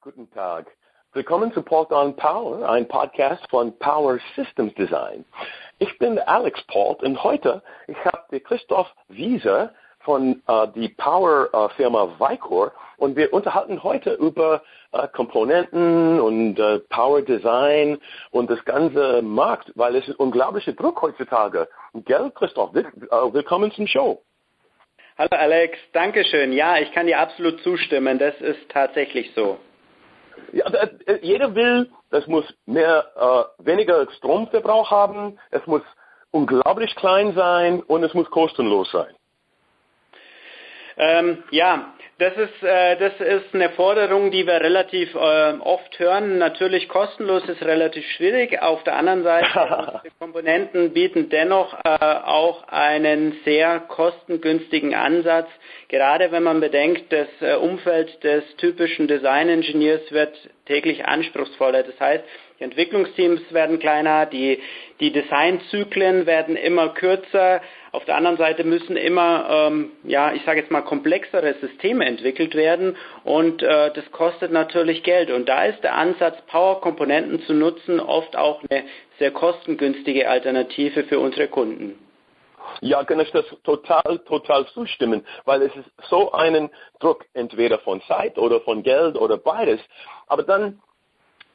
Guten Tag. Willkommen zu Port on Power, ein Podcast von Power Systems Design. Ich bin Alex Port und heute ich habe Christoph Wieser von äh, die Power äh, Firma Vicor und wir unterhalten heute über äh, Komponenten und äh, Power Design und das ganze Markt, weil es ist unglaublicher Druck heutzutage. Gell, Christoph? Will, äh, willkommen zum Show. Hallo Alex, Dankeschön. Ja, ich kann dir absolut zustimmen. Das ist tatsächlich so. Ja, äh, jeder will, das muss mehr, äh, weniger Stromverbrauch haben, es muss unglaublich klein sein und es muss kostenlos sein. Ähm, ja, das ist, äh, das ist eine Forderung, die wir relativ äh, oft hören. Natürlich kostenlos ist relativ schwierig. Auf der anderen Seite, die Komponenten bieten dennoch äh, auch einen sehr kostengünstigen Ansatz. Gerade wenn man bedenkt, das äh, Umfeld des typischen Design-Ingenieurs wird täglich anspruchsvoller. Das heißt, die Entwicklungsteams werden kleiner, die, die Designzyklen werden immer kürzer. Auf der anderen Seite müssen immer, ähm, ja, ich sage jetzt mal, komplexere Systeme entwickelt werden und äh, das kostet natürlich Geld. Und da ist der Ansatz, Power-Komponenten zu nutzen, oft auch eine sehr kostengünstige Alternative für unsere Kunden. Ja, kann ich das total, total zustimmen, weil es ist so einen Druck entweder von Zeit oder von Geld oder beides. Aber dann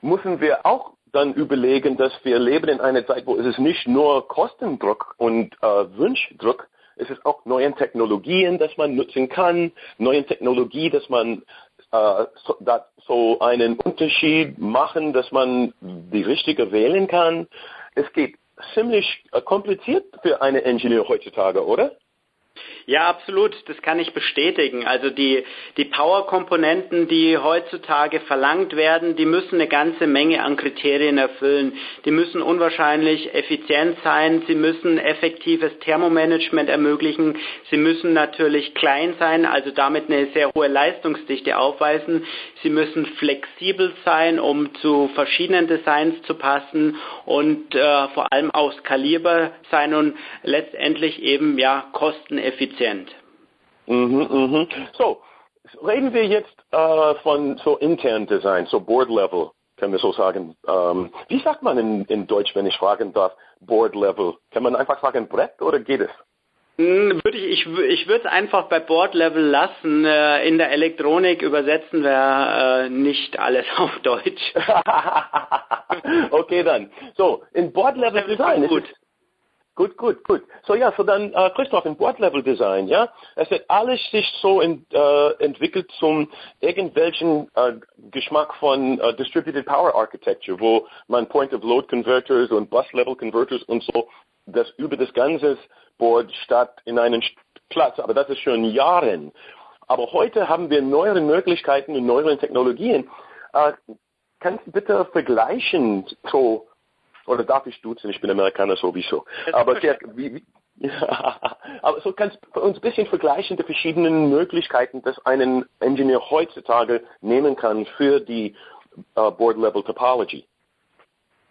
müssen wir auch dann überlegen, dass wir leben in einer Zeit, wo es ist nicht nur Kostendruck und äh, Wunschdruck, es ist auch neue Technologien, dass man nutzen kann, neue Technologie, dass man äh, so, that, so einen Unterschied machen, dass man die richtige wählen kann. Es geht ziemlich äh, kompliziert für einen Ingenieur heutzutage, oder? Ja, absolut. Das kann ich bestätigen. Also die, die Power-Komponenten, die heutzutage verlangt werden, die müssen eine ganze Menge an Kriterien erfüllen. Die müssen unwahrscheinlich effizient sein. Sie müssen effektives Thermomanagement ermöglichen. Sie müssen natürlich klein sein, also damit eine sehr hohe Leistungsdichte aufweisen. Sie müssen flexibel sein, um zu verschiedenen Designs zu passen und äh, vor allem auch skalierbar sein und letztendlich eben ja kosteneffizient effizient. Mhm, mhm. So, reden wir jetzt äh, von so internen Design, so Board Level, können wir so sagen. Ähm, wie sagt man in, in Deutsch, wenn ich fragen darf, Board Level? Kann man einfach sagen Brett oder geht es? Hm, würde ich, ich, ich würde es einfach bei Board Level lassen. Äh, in der Elektronik übersetzen wir äh, nicht alles auf Deutsch. okay, dann. So, in Board Level Design. Gut. Ist, Gut, gut, gut. So ja, so dann äh, Christoph, im Board-Level-Design, ja, es wird alles sich so in, äh, entwickelt zum irgendwelchen äh, Geschmack von äh, Distributed Power Architecture, wo man Point-of-Load-Converters und Bus-Level-Converters und so das über das ganze Board statt in einen Platz, aber das ist schon Jahren. Aber heute haben wir neuere Möglichkeiten und neuere Technologien. Äh, kannst du bitte vergleichen, so oder darf ich duzen? Ich bin Amerikaner sowieso. Aber, sehr, wie, wie, ja, aber so kannst du uns ein bisschen vergleichen die verschiedenen Möglichkeiten, dass ein Ingenieur heutzutage nehmen kann für die uh, Board-Level Topology.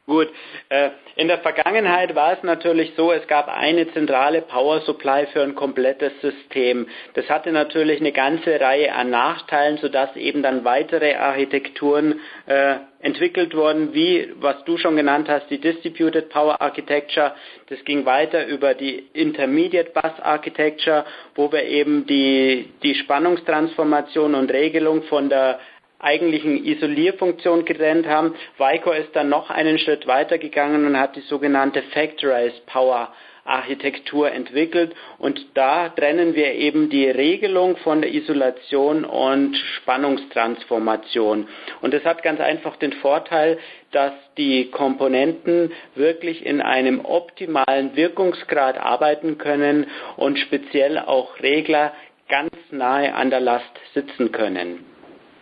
Gut, äh, in der Vergangenheit war es natürlich so, es gab eine zentrale Power Supply für ein komplettes System. Das hatte natürlich eine ganze Reihe an Nachteilen, sodass eben dann weitere Architekturen äh, entwickelt wurden, wie was du schon genannt hast, die Distributed Power Architecture. Das ging weiter über die Intermediate Bus Architecture, wo wir eben die, die Spannungstransformation und Regelung von der eigentlichen Isolierfunktion getrennt haben. Vicor ist dann noch einen Schritt weiter gegangen und hat die sogenannte Factorized Power Architektur entwickelt und da trennen wir eben die Regelung von der Isolation und Spannungstransformation. Und das hat ganz einfach den Vorteil, dass die Komponenten wirklich in einem optimalen Wirkungsgrad arbeiten können und speziell auch Regler ganz nahe an der Last sitzen können.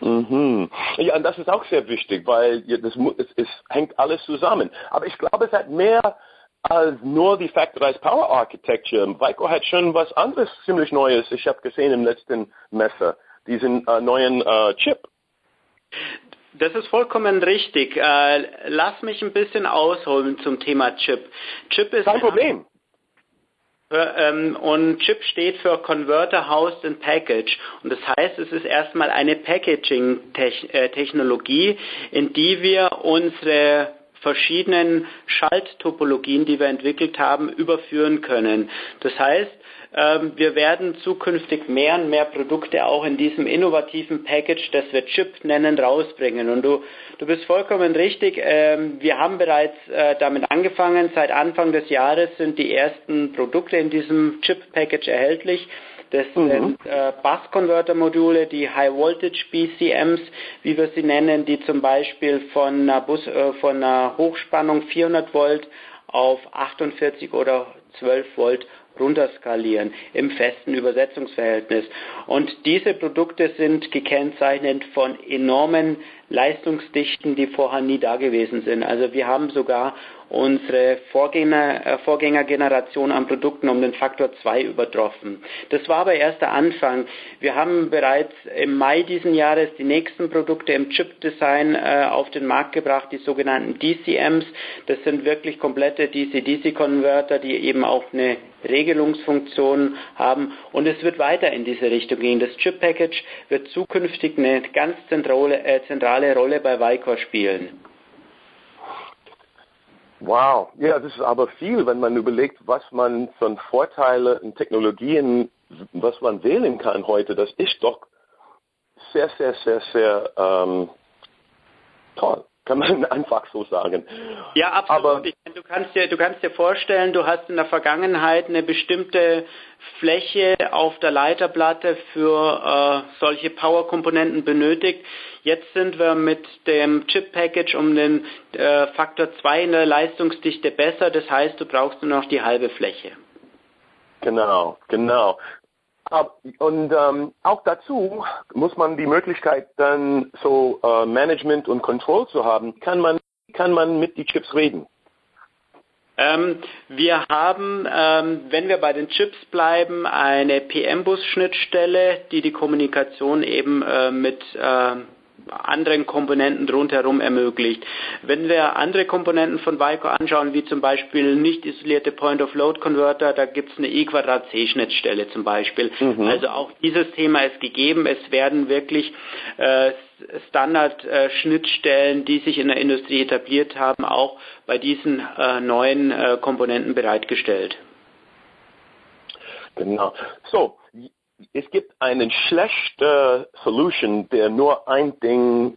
Mhm. Ja, und das ist auch sehr wichtig, weil das, es, es hängt alles zusammen. Aber ich glaube, es hat mehr als nur die Factorized Power Architecture. Vico hat schon was anderes ziemlich Neues. Ich habe gesehen im letzten Messer, diesen äh, neuen äh, Chip. Das ist vollkommen richtig. Äh, lass mich ein bisschen ausholen zum Thema Chip. Chip ist kein Problem. Ähm, und Chip steht für Converter Housed in Package. Und das heißt, es ist erstmal eine Packaging-Technologie, in die wir unsere verschiedenen Schalttopologien, die wir entwickelt haben, überführen können. Das heißt, wir werden zukünftig mehr und mehr Produkte auch in diesem innovativen Package, das wir Chip nennen, rausbringen. Und du, du bist vollkommen richtig. Ähm, wir haben bereits äh, damit angefangen. Seit Anfang des Jahres sind die ersten Produkte in diesem Chip-Package erhältlich. Das mhm. sind äh, Bus-Converter-Module, die High-Voltage-BCMs, wie wir sie nennen, die zum Beispiel von einer, Bus, äh, von einer Hochspannung 400 Volt auf 48 oder 12 Volt runterskalieren im festen Übersetzungsverhältnis. Und diese Produkte sind gekennzeichnet von enormen Leistungsdichten, die vorher nie da gewesen sind. Also wir haben sogar unsere Vorgänger, äh, Vorgängergeneration an Produkten um den Faktor 2 übertroffen. Das war aber erst der Anfang. Wir haben bereits im Mai diesen Jahres die nächsten Produkte im Chip-Design äh, auf den Markt gebracht, die sogenannten DCMs. Das sind wirklich komplette DC-DC-Konverter, die eben auch eine Regelungsfunktion haben. Und es wird weiter in diese Richtung gehen. Das Chip-Package wird zukünftig eine ganz zentrale, äh, zentrale Rolle bei Vicor spielen. Wow, ja, das ist aber viel, wenn man überlegt, was man von Vorteile in Technologien, was man wählen kann heute. Das ist doch sehr, sehr, sehr, sehr ähm, toll. Kann man einfach so sagen. Ja, absolut. Aber, du, kannst dir, du kannst dir vorstellen, du hast in der Vergangenheit eine bestimmte Fläche auf der Leiterplatte für äh, solche Power-Komponenten benötigt. Jetzt sind wir mit dem Chip-Package um den äh, Faktor 2 in der Leistungsdichte besser. Das heißt, du brauchst nur noch die halbe Fläche. Genau, genau. Und ähm, auch dazu muss man die Möglichkeit dann so äh, Management und Control zu haben. Kann man, kann man mit die Chips reden? Ähm, wir haben, ähm, wenn wir bei den Chips bleiben, eine PM-Bus-Schnittstelle, die die Kommunikation eben äh, mit äh, anderen Komponenten rundherum ermöglicht. Wenn wir andere Komponenten von Vico anschauen, wie zum Beispiel nicht isolierte Point-of-Load-Converter, da gibt es eine E-Quadrat-C-Schnittstelle zum Beispiel. Mhm. Also auch dieses Thema ist gegeben. Es werden wirklich äh, Standard-Schnittstellen, die sich in der Industrie etabliert haben, auch bei diesen äh, neuen äh, Komponenten bereitgestellt. Genau. So, es gibt einen schlechten Solution, der nur ein Ding,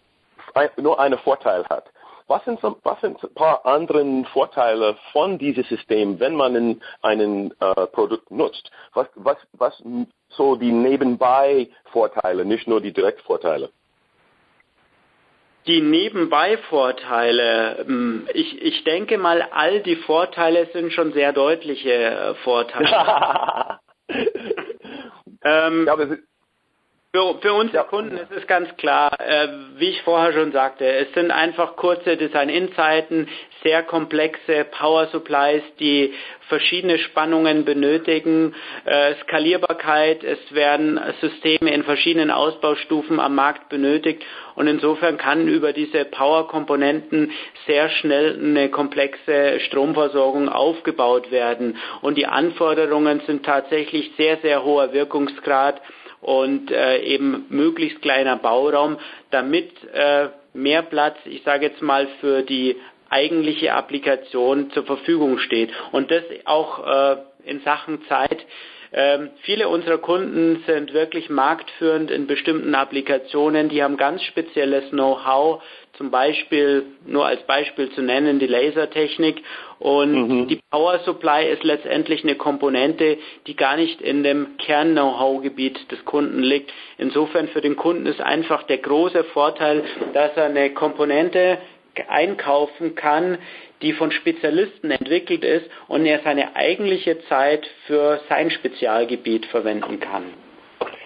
nur einen Vorteil hat. Was sind, was sind ein paar andere Vorteile von diesem System, wenn man ein einen, äh, Produkt nutzt? Was, was, was so die Nebenbei-Vorteile, nicht nur die Direktvorteile? Die Nebenbei-Vorteile, ähm, ich, ich denke mal, all die Vorteile sind schon sehr deutliche äh, Vorteile. Ähm, ja, für, für unsere ja. Kunden ist es ganz klar, äh, wie ich vorher schon sagte, es sind einfach kurze Design-In-Zeiten, sehr komplexe Power Supplies, die verschiedene Spannungen benötigen, äh, Skalierbarkeit, es werden Systeme in verschiedenen Ausbaustufen am Markt benötigt. Und insofern kann über diese Power-Komponenten sehr schnell eine komplexe Stromversorgung aufgebaut werden. Und die Anforderungen sind tatsächlich sehr, sehr hoher Wirkungsgrad und äh, eben möglichst kleiner Bauraum, damit äh, mehr Platz, ich sage jetzt mal, für die eigentliche Applikation zur Verfügung steht. Und das auch äh, in Sachen Zeit. Ähm, viele unserer Kunden sind wirklich marktführend in bestimmten Applikationen. Die haben ganz spezielles Know-how zum Beispiel, nur als Beispiel zu nennen, die Lasertechnik. Und mhm. die Power Supply ist letztendlich eine Komponente, die gar nicht in dem Kern-Know-how-Gebiet des Kunden liegt. Insofern für den Kunden ist einfach der große Vorteil, dass er eine Komponente einkaufen kann, die von Spezialisten entwickelt ist und er seine eigentliche Zeit für sein Spezialgebiet verwenden kann.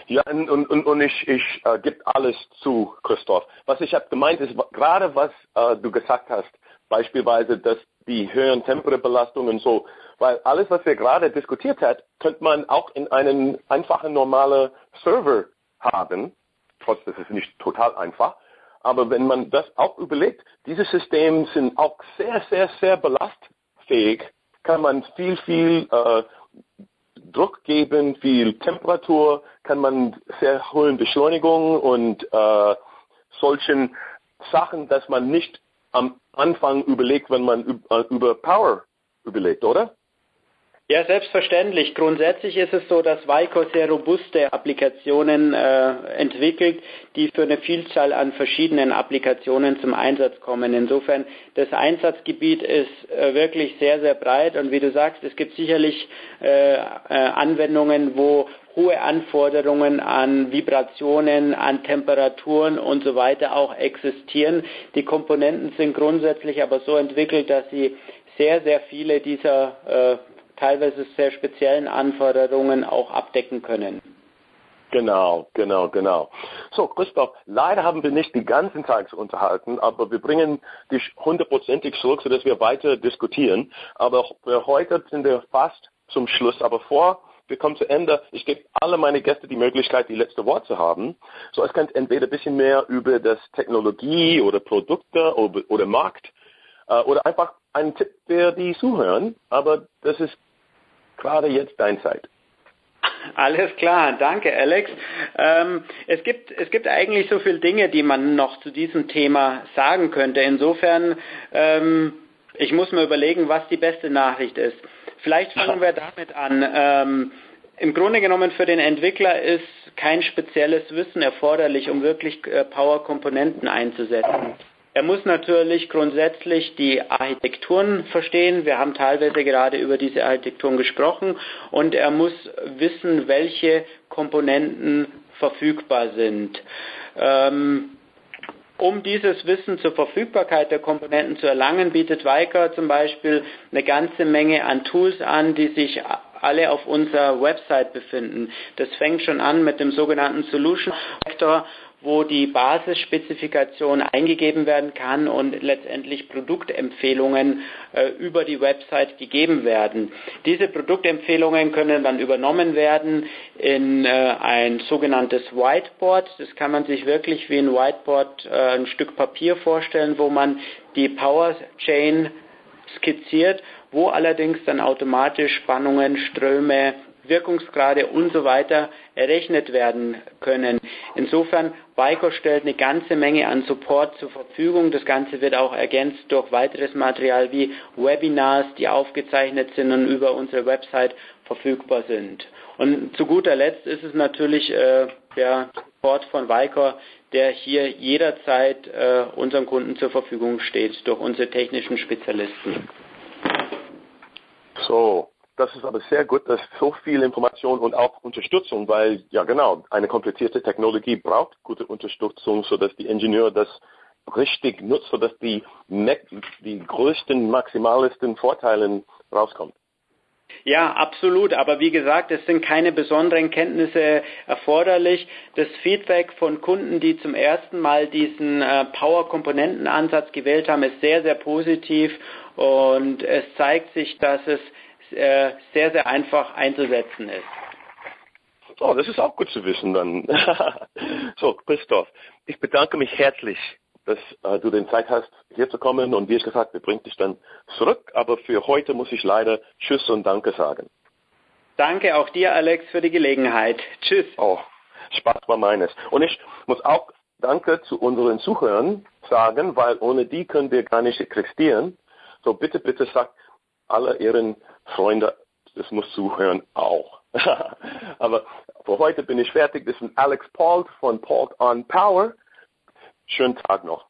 Ja, und, und, und ich, ich äh, gebe alles zu, Christoph. Was ich habe gemeint ist, gerade was äh, du gesagt hast, beispielsweise, dass die höheren Temperaturbelastungen so, weil alles, was wir gerade diskutiert haben, könnte man auch in einen einfachen normalen Server haben, trotz dass es nicht total einfach. Aber wenn man das auch überlegt, diese Systeme sind auch sehr, sehr, sehr belastfähig, kann man viel, viel äh, Druck geben, viel Temperatur, kann man sehr hohen Beschleunigung und äh, solchen Sachen, dass man nicht am Anfang überlegt, wenn man äh, über Power überlegt, oder? Ja, selbstverständlich. Grundsätzlich ist es so, dass Vico sehr robuste Applikationen äh, entwickelt, die für eine Vielzahl an verschiedenen Applikationen zum Einsatz kommen. Insofern, das Einsatzgebiet ist äh, wirklich sehr, sehr breit und wie du sagst, es gibt sicherlich äh, äh Anwendungen, wo hohe Anforderungen an Vibrationen, an Temperaturen und so weiter auch existieren. Die Komponenten sind grundsätzlich aber so entwickelt, dass sie sehr, sehr viele dieser äh, teilweise sehr speziellen Anforderungen auch abdecken können. Genau, genau, genau. So, Christoph, leider haben wir nicht die ganzen zu unterhalten, aber wir bringen dich hundertprozentig zurück, sodass wir weiter diskutieren. Aber für heute sind wir fast zum Schluss. Aber vor wir kommen zu Ende, ich gebe alle meine Gäste die Möglichkeit, die letzte Wort zu haben. So, es kann entweder ein bisschen mehr über das Technologie oder Produkte oder, oder Markt äh, oder einfach einen Tipp für die zuhören. Aber das ist gerade jetzt deine Zeit. Alles klar, danke Alex. Ähm, es, gibt, es gibt eigentlich so viele Dinge, die man noch zu diesem Thema sagen könnte. Insofern, ähm, ich muss mir überlegen, was die beste Nachricht ist. Vielleicht fangen wir damit an. Ähm, Im Grunde genommen für den Entwickler ist kein spezielles Wissen erforderlich, um wirklich äh, Power-Komponenten einzusetzen. Er muss natürlich grundsätzlich die Architekturen verstehen. Wir haben teilweise gerade über diese Architekturen gesprochen. Und er muss wissen, welche Komponenten verfügbar sind. Ähm, um dieses Wissen zur Verfügbarkeit der Komponenten zu erlangen, bietet Weiker zum Beispiel eine ganze Menge an Tools an, die sich alle auf unserer Website befinden. Das fängt schon an mit dem sogenannten Solution Vector wo die Basisspezifikation eingegeben werden kann und letztendlich Produktempfehlungen äh, über die Website gegeben werden. Diese Produktempfehlungen können dann übernommen werden in äh, ein sogenanntes Whiteboard. Das kann man sich wirklich wie ein Whiteboard äh, ein Stück Papier vorstellen, wo man die Power Chain skizziert, wo allerdings dann automatisch Spannungen, Ströme, Wirkungsgrade und so weiter errechnet werden können. Insofern, Vico stellt eine ganze Menge an Support zur Verfügung. Das Ganze wird auch ergänzt durch weiteres Material wie Webinars, die aufgezeichnet sind und über unsere Website verfügbar sind. Und zu guter Letzt ist es natürlich äh, der Support von Vico, der hier jederzeit äh, unseren Kunden zur Verfügung steht durch unsere technischen Spezialisten. So, das ist aber sehr gut, dass so viel Information und auch Unterstützung, weil ja genau, eine komplizierte Technologie braucht gute Unterstützung, sodass die Ingenieure das richtig nutzt, sodass die, die größten, maximalsten Vorteile rauskommen. Ja, absolut. Aber wie gesagt, es sind keine besonderen Kenntnisse erforderlich. Das Feedback von Kunden, die zum ersten Mal diesen äh, Power-Komponenten-Ansatz gewählt haben, ist sehr, sehr positiv. Und es zeigt sich, dass es sehr, sehr einfach einzusetzen ist. Oh, das ist auch gut zu wissen dann. so, Christoph, ich bedanke mich herzlich, dass äh, du den Zeit hast, hier zu kommen und wie gesagt, wir bringen dich dann zurück. Aber für heute muss ich leider Tschüss und Danke sagen. Danke auch dir, Alex, für die Gelegenheit. Tschüss. Oh, Spaß war meines. Und ich muss auch Danke zu unseren Zuhörern sagen, weil ohne die können wir gar nicht existieren. So bitte, bitte sagt alle Ihren Freunde, das muss zuhören auch. Aber für heute bin ich fertig. Das ist Alex Paul von Paul on Power. Schönen Tag noch.